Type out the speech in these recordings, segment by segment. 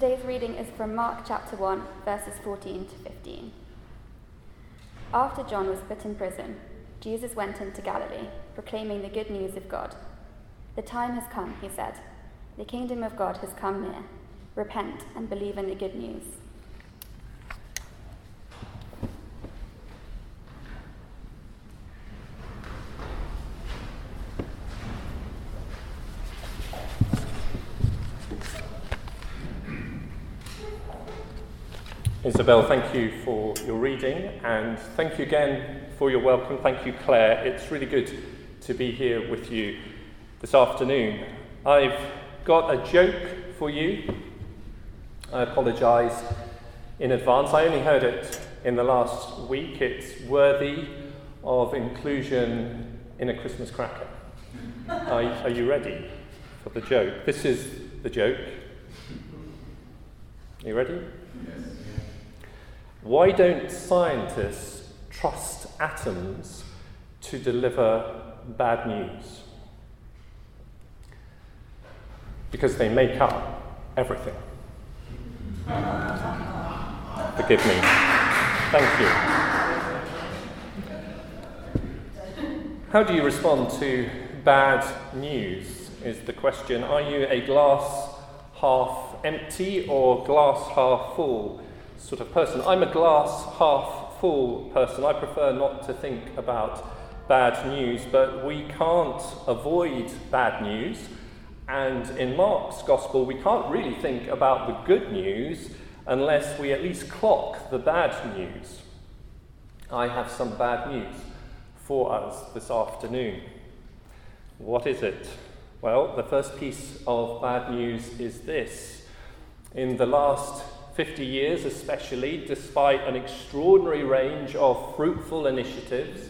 Today's reading is from Mark chapter 1, verses 14 to 15. After John was put in prison, Jesus went into Galilee, proclaiming the good news of God. The time has come, he said. The kingdom of God has come near. Repent and believe in the good news. Isabel, thank you for your reading and thank you again for your welcome. Thank you, Claire. It's really good to be here with you this afternoon. I've got a joke for you. I apologise in advance. I only heard it in the last week. It's worthy of inclusion in a Christmas cracker. Are, are you ready for the joke? This is the joke. Are you ready? Yes. Why don't scientists trust atoms to deliver bad news? Because they make up everything. Forgive me. Thank you. How do you respond to bad news? Is the question. Are you a glass half empty or glass half full sort of person. I'm a glass half full person. I prefer not to think about bad news, but we can't avoid bad news. And in Mark's gospel, we can't really think about the good news unless we at least clock the bad news. I have some bad news for us this afternoon. What is it? Well, the first piece of bad news is this. In the last 50 years, especially, despite an extraordinary range of fruitful initiatives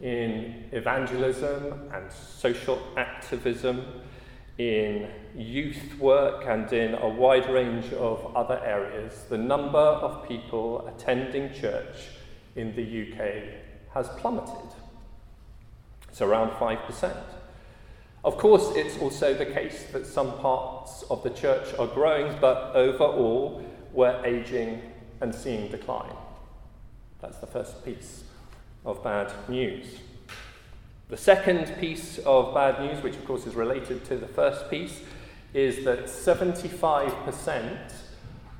in evangelism and social activism, in youth work, and in a wide range of other areas, the number of people attending church in the UK has plummeted. It's around 5%. Of course, it's also the case that some parts of the church are growing, but overall, we're aging and seeing decline. That's the first piece of bad news. The second piece of bad news, which of course is related to the first piece, is that 75%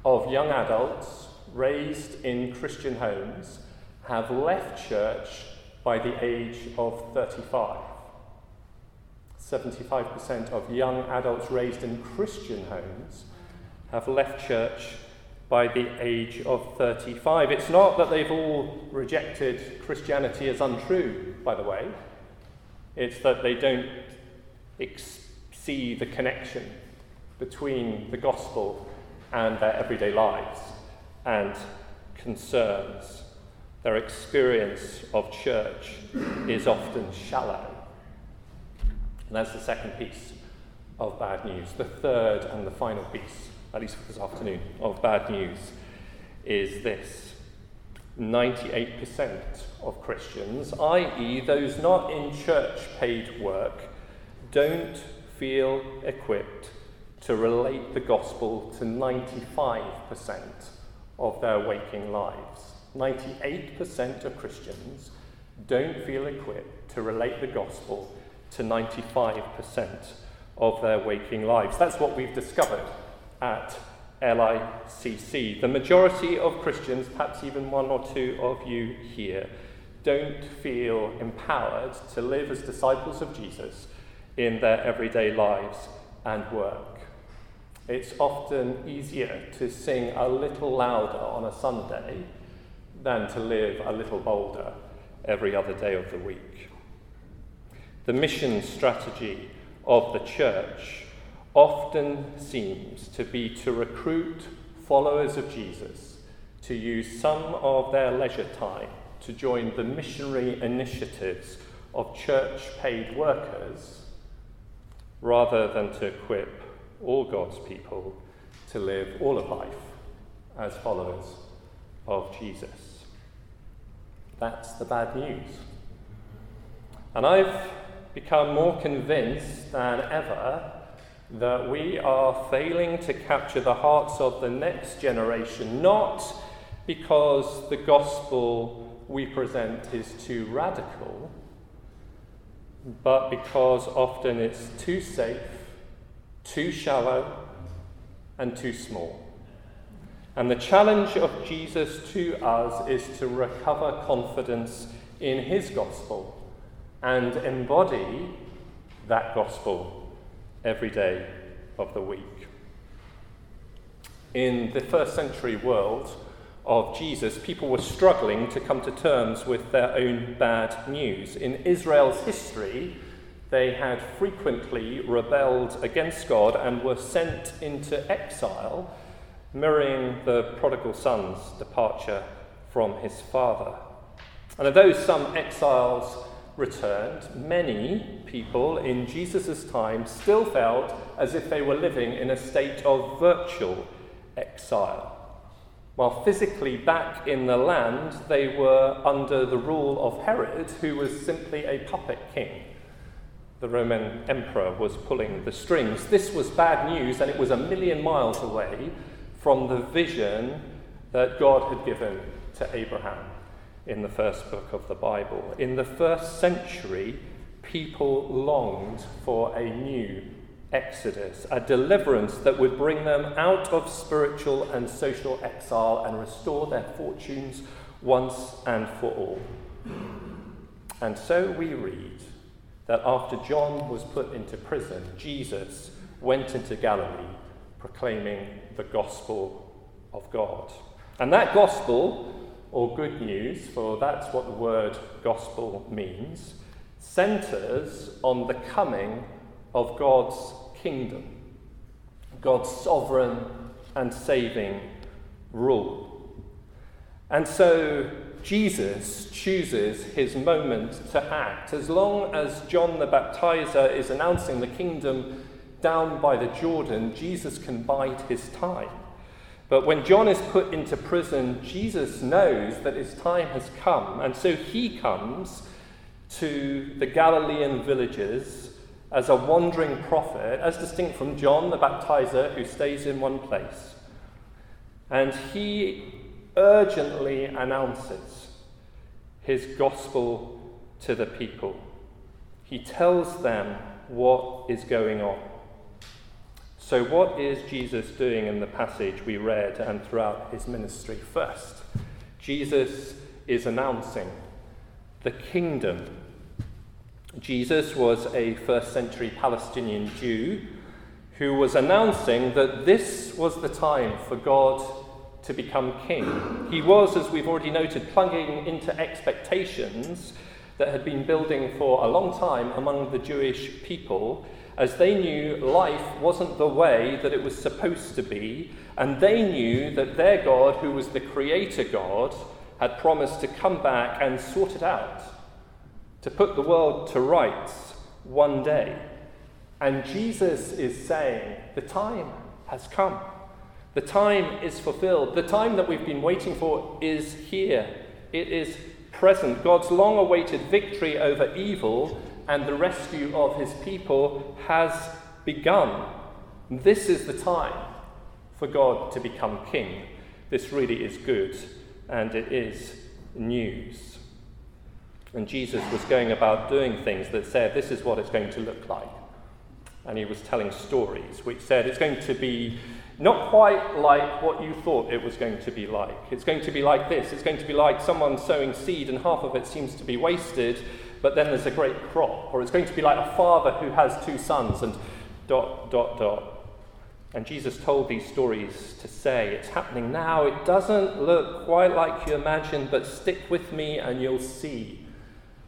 of young adults raised in Christian homes have left church by the age of 35. 75% of young adults raised in Christian homes have left church by the age of 35. It's not that they've all rejected Christianity as untrue, by the way. It's that they don't ex- see the connection between the gospel and their everyday lives and concerns. Their experience of church is often shallow. And that's the second piece of bad news. The third and the final piece at least for this afternoon, of bad news is this 98% of Christians, i.e., those not in church paid work, don't feel equipped to relate the gospel to 95% of their waking lives. 98% of Christians don't feel equipped to relate the gospel to 95% of their waking lives. That's what we've discovered at LICC. The majority of Christians, perhaps even one or two of you here, don't feel empowered to live as disciples of Jesus in their everyday lives and work. It's often easier to sing a little louder on a Sunday than to live a little bolder every other day of the week. The mission strategy of the church often seems to be to recruit followers of Jesus to use some of their leisure time to join the missionary initiatives of church paid workers rather than to equip all God's people to live all of life as followers of Jesus. That's the bad news. And I've become more convinced than ever that we are failing to capture the hearts of the next generation, not because the gospel we present is too radical, but because often it's too safe, too shallow, and too small. And the challenge of Jesus to us is to recover confidence in his gospel and embody that gospel every day of the week. In the first century world of Jesus, people were struggling to come to terms with their own bad news. In Israel's history, they had frequently rebelled against God and were sent into exile, mirroring the prodigal son's departure from his father. And although some exiles returned, many people in Jesus' time still felt as if they were living in a state of virtual exile. While physically back in the land, they were under the rule of Herod, who was simply a puppet king. The Roman emperor was pulling the strings. This was bad news, and it was a million miles away from the vision that God had given to Abraham in the first book of the Bible. In the first century, people longed for a new exodus, a deliverance that would bring them out of spiritual and social exile and restore their fortunes once and for all. And so we read that after John was put into prison, Jesus went into Galilee proclaiming the gospel of God. And that gospel or good news, for that's what the word gospel means, centers on the coming of God's kingdom, God's sovereign and saving rule. And so Jesus chooses his moment to act. As long as John the Baptizer is announcing the kingdom down by the Jordan, Jesus can bide his time. But when John is put into prison, Jesus knows that his time has come, and so he comes to the Galilean villages as a wandering prophet, as distinct from John the baptizer, who stays in one place. And he urgently announces his gospel to the people. He tells them what is going on. So, what is Jesus doing in the passage we read and throughout his ministry? First, Jesus is announcing the kingdom. Jesus was a first century Palestinian Jew who was announcing that this was the time for God to become king. He was, as we've already noted, plunging into expectations that had been building for a long time among the Jewish people as they knew life wasn't the way that it was supposed to be, and they knew that their God, who was the Creator God, had promised to come back and sort it out, to put the world to rights one day. And Jesus is saying, The time has come. The time is fulfilled. The time that we've been waiting for is here. It is present. God's long awaited victory over evil and the rescue of his people has begun. This is the time for God to become king. This really is good, and it is news. And Jesus was going about doing things that said, This is what it's going to look like. And he was telling stories which said, It's going to be not quite like what you thought it was going to be like. It's going to be like this. It's going to be like someone sowing seed, and half of it seems to be wasted, but then there's a great crop. Or it's going to be like a father who has two sons and dot, dot, dot. And Jesus told these stories to say, It's happening now. It doesn't look quite like you imagined, but stick with me and you'll see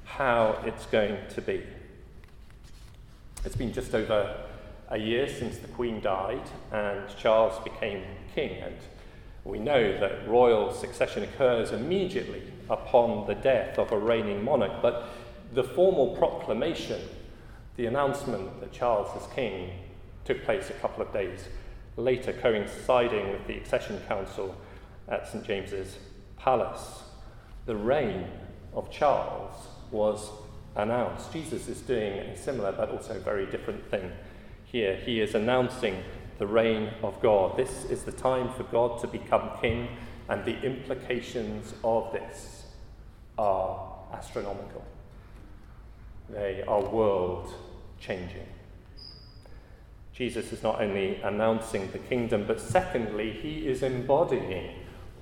how it's going to be. It's been just over a year since the Queen died and Charles became king. And we know that royal succession occurs immediately upon the death of a reigning monarch. But the formal proclamation, the announcement that Charles is king, took place a couple of days later, coinciding with the accession council at St James's Palace. The reign of Charles was announced. Jesus is doing a similar but also very different thing Here, he is announcing the reign of God. This is the time for God to become king, and the implications of this are astronomical. They are world changing. Jesus is not only announcing the kingdom, but secondly, he is embodying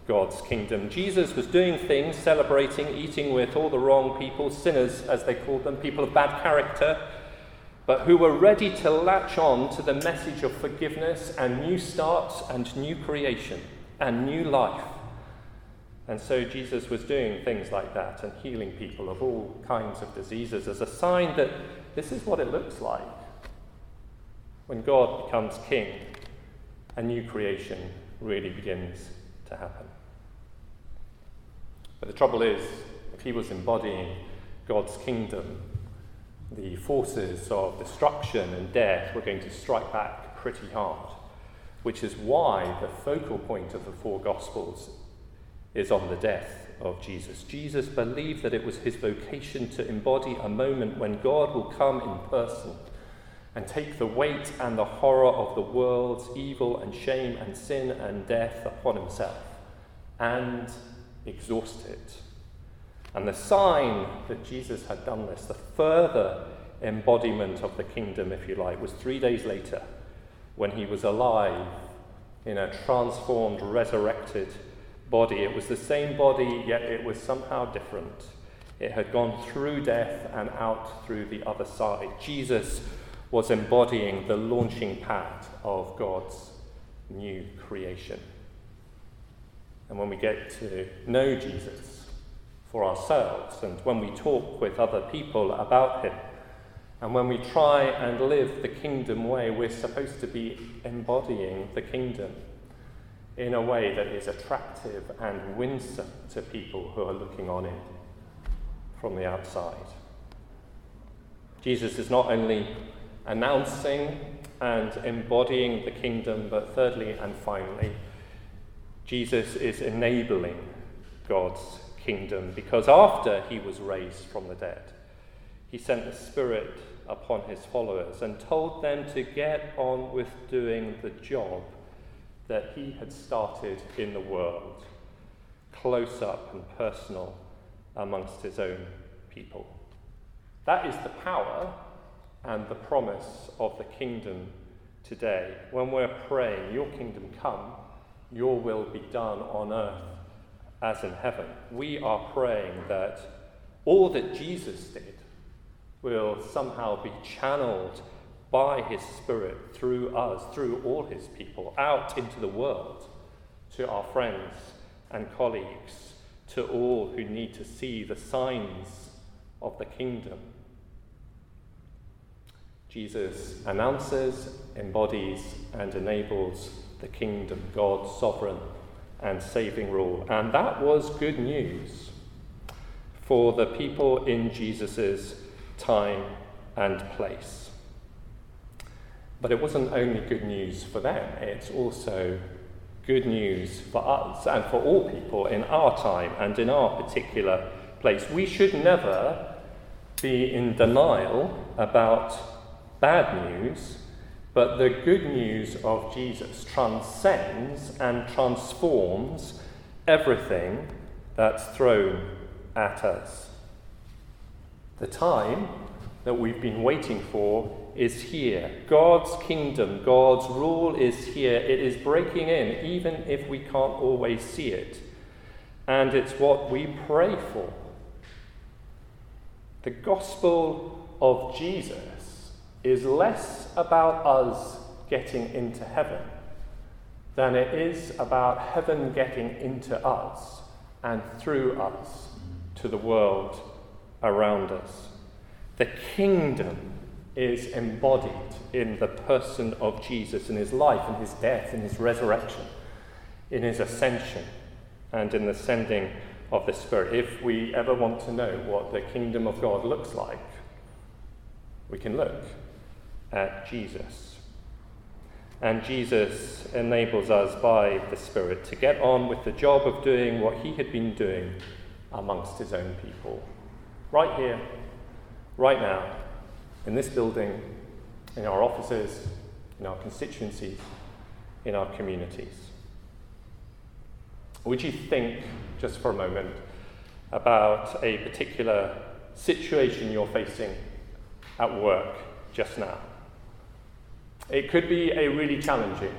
God's kingdom. Jesus was doing things, celebrating, eating with all the wrong people, sinners as they called them, people of bad character, but who were ready to latch on to the message of forgiveness and new starts and new creation and new life. And so Jesus was doing things like that and healing people of all kinds of diseases as a sign that this is what it looks like when God becomes king, a new creation really begins to happen. But the trouble is, if he was embodying God's kingdom, the forces of destruction and death were going to strike back pretty hard, which is why the focal point of the four Gospels is on the death of Jesus. Jesus believed that it was his vocation to embody a moment when God will come in person and take the weight and the horror of the world's evil and shame and sin and death upon himself and exhaust it. And the sign that Jesus had done this, the further embodiment of the kingdom, if you like, was three days later when he was alive in a transformed, resurrected body. It was the same body, yet it was somehow different. It had gone through death and out through the other side. Jesus was embodying the launching pad of God's new creation. And when we get to know Jesus for ourselves, and when we talk with other people about him, and when we try and live the kingdom way, we're supposed to be embodying the kingdom in a way that is attractive and winsome to people who are looking on it from the outside. Jesus is not only announcing and embodying the kingdom, but thirdly and finally, Jesus is enabling God's kingdom because after he was raised from the dead, he sent the Spirit upon his followers and told them to get on with doing the job that he had started in the world, close up and personal amongst his own people. That is the power and the promise of the kingdom today. When we're praying, Your kingdom come, Your will be done on earth as in heaven, we are praying that all that Jesus did will somehow be channeled by His Spirit through us, through all His people, out into the world, to our friends and colleagues, to all who need to see the signs of the kingdom Jesus announces, embodies, and enables the kingdom, God's sovereign and saving rule. And that was good news for the people in Jesus' time and place. But it wasn't only good news for them, it's also good news for us and for all people in our time and in our particular place. We should never be in denial about bad news, but the good news of Jesus transcends and transforms everything that's thrown at us. The time that we've been waiting for is here. God's kingdom, God's rule is here. It is breaking in, even if we can't always see it. And it's what we pray for. The gospel of Jesus is less about us getting into heaven than it is about heaven getting into us and through us to the world around us. The kingdom is embodied in the person of Jesus, in his life, in his death, in his resurrection, in his ascension, and in the sending of the Spirit. If we ever want to know what the kingdom of God looks like, we can look at Jesus. And Jesus enables us by the Spirit to get on with the job of doing what he had been doing amongst his own people. Right here, right now, in this building, in our offices, in our constituencies, in our communities. Would you think, just for a moment, about a particular situation you're facing at work just now? It could be a really challenging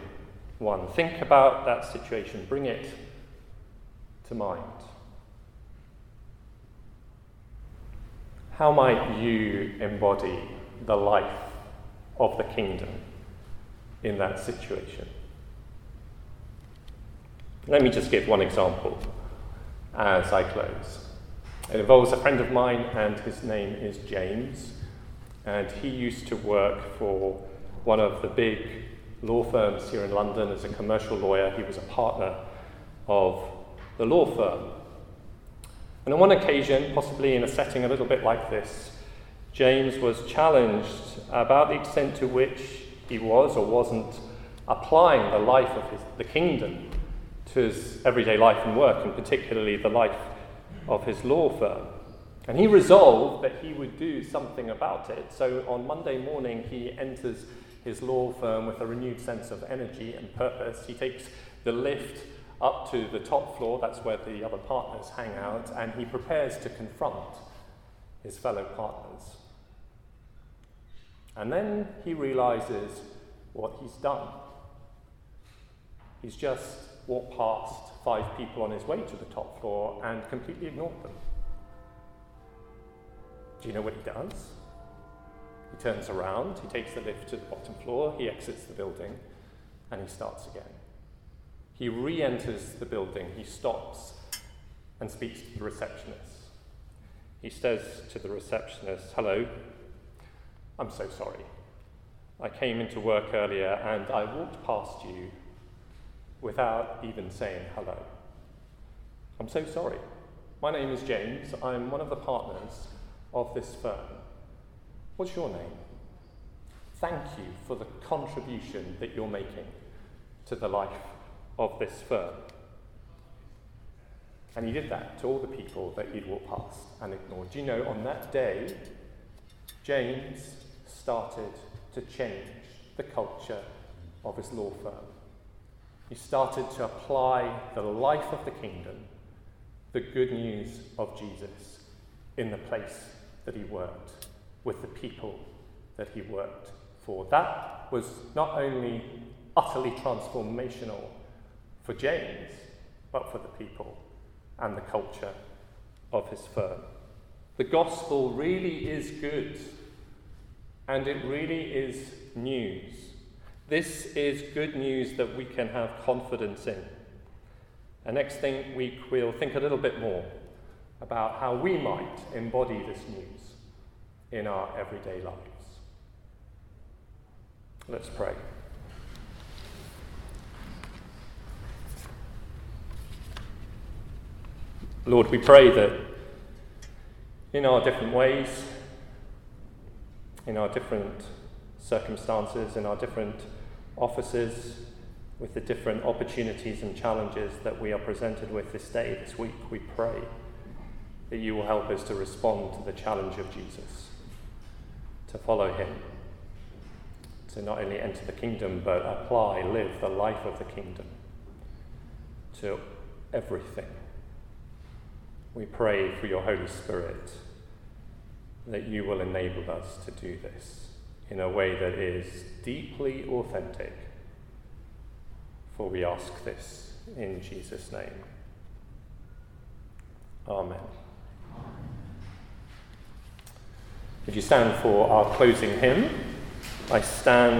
one. Think about that situation, bring it to mind. How might you embody the life of the kingdom in that situation? Let me just give one example as I close. It involves a friend of mine, and his name is James, and he used to work for one of the big law firms here in London as a commercial lawyer. He was a partner of the law firm. And on one occasion, possibly in a setting a little bit like this, James was challenged about the extent to which he was or wasn't applying the life of his, the kingdom to his everyday life and work, and particularly the life of his law firm. And he resolved that he would do something about it. So on Monday morning, he enters his law firm with a renewed sense of energy and purpose. He takes the lift up to the top floor, that's where the other partners hang out, and he prepares to confront his fellow partners. And then he realizes what he's done. He's just walked past five people on his way to the top floor and completely ignored them. Do you know what he does? He turns around, he takes the lift to the bottom floor, he exits the building, and he starts again. He re enters the building, he stops and speaks to the receptionist. He says to the receptionist, Hello, I'm so sorry. I came into work earlier and I walked past you without even saying hello. I'm so sorry. My name is James. I'm one of the partners of this firm. What's your name? Thank you for the contribution that you're making to the life of this firm. And he did that to all the people that he'd walked past and ignored. Do you know, on that day, James started to change the culture of his law firm. He started to apply the life of the kingdom, the good news of Jesus, in the place that he worked, with the people that he worked for. That was not only utterly transformational for James, but for the people and the culture of his firm. The gospel really is good, and it really is news. This is good news that we can have confidence in. And next thing week, we'll think a little bit more about how we might embody this news in our everyday lives. Let's pray. Lord, we pray that in our different ways, in our different circumstances, in our different offices, with the different opportunities and challenges that we are presented with this day, this week, we pray that you will help us to respond to the challenge of Jesus, to follow him, to not only enter the kingdom, but apply, live the life of the kingdom to everything. We pray for your Holy Spirit that you will enable us to do this in a way that is deeply authentic. For we ask this in Jesus' name. Amen. Would you stand for our closing hymn, I stand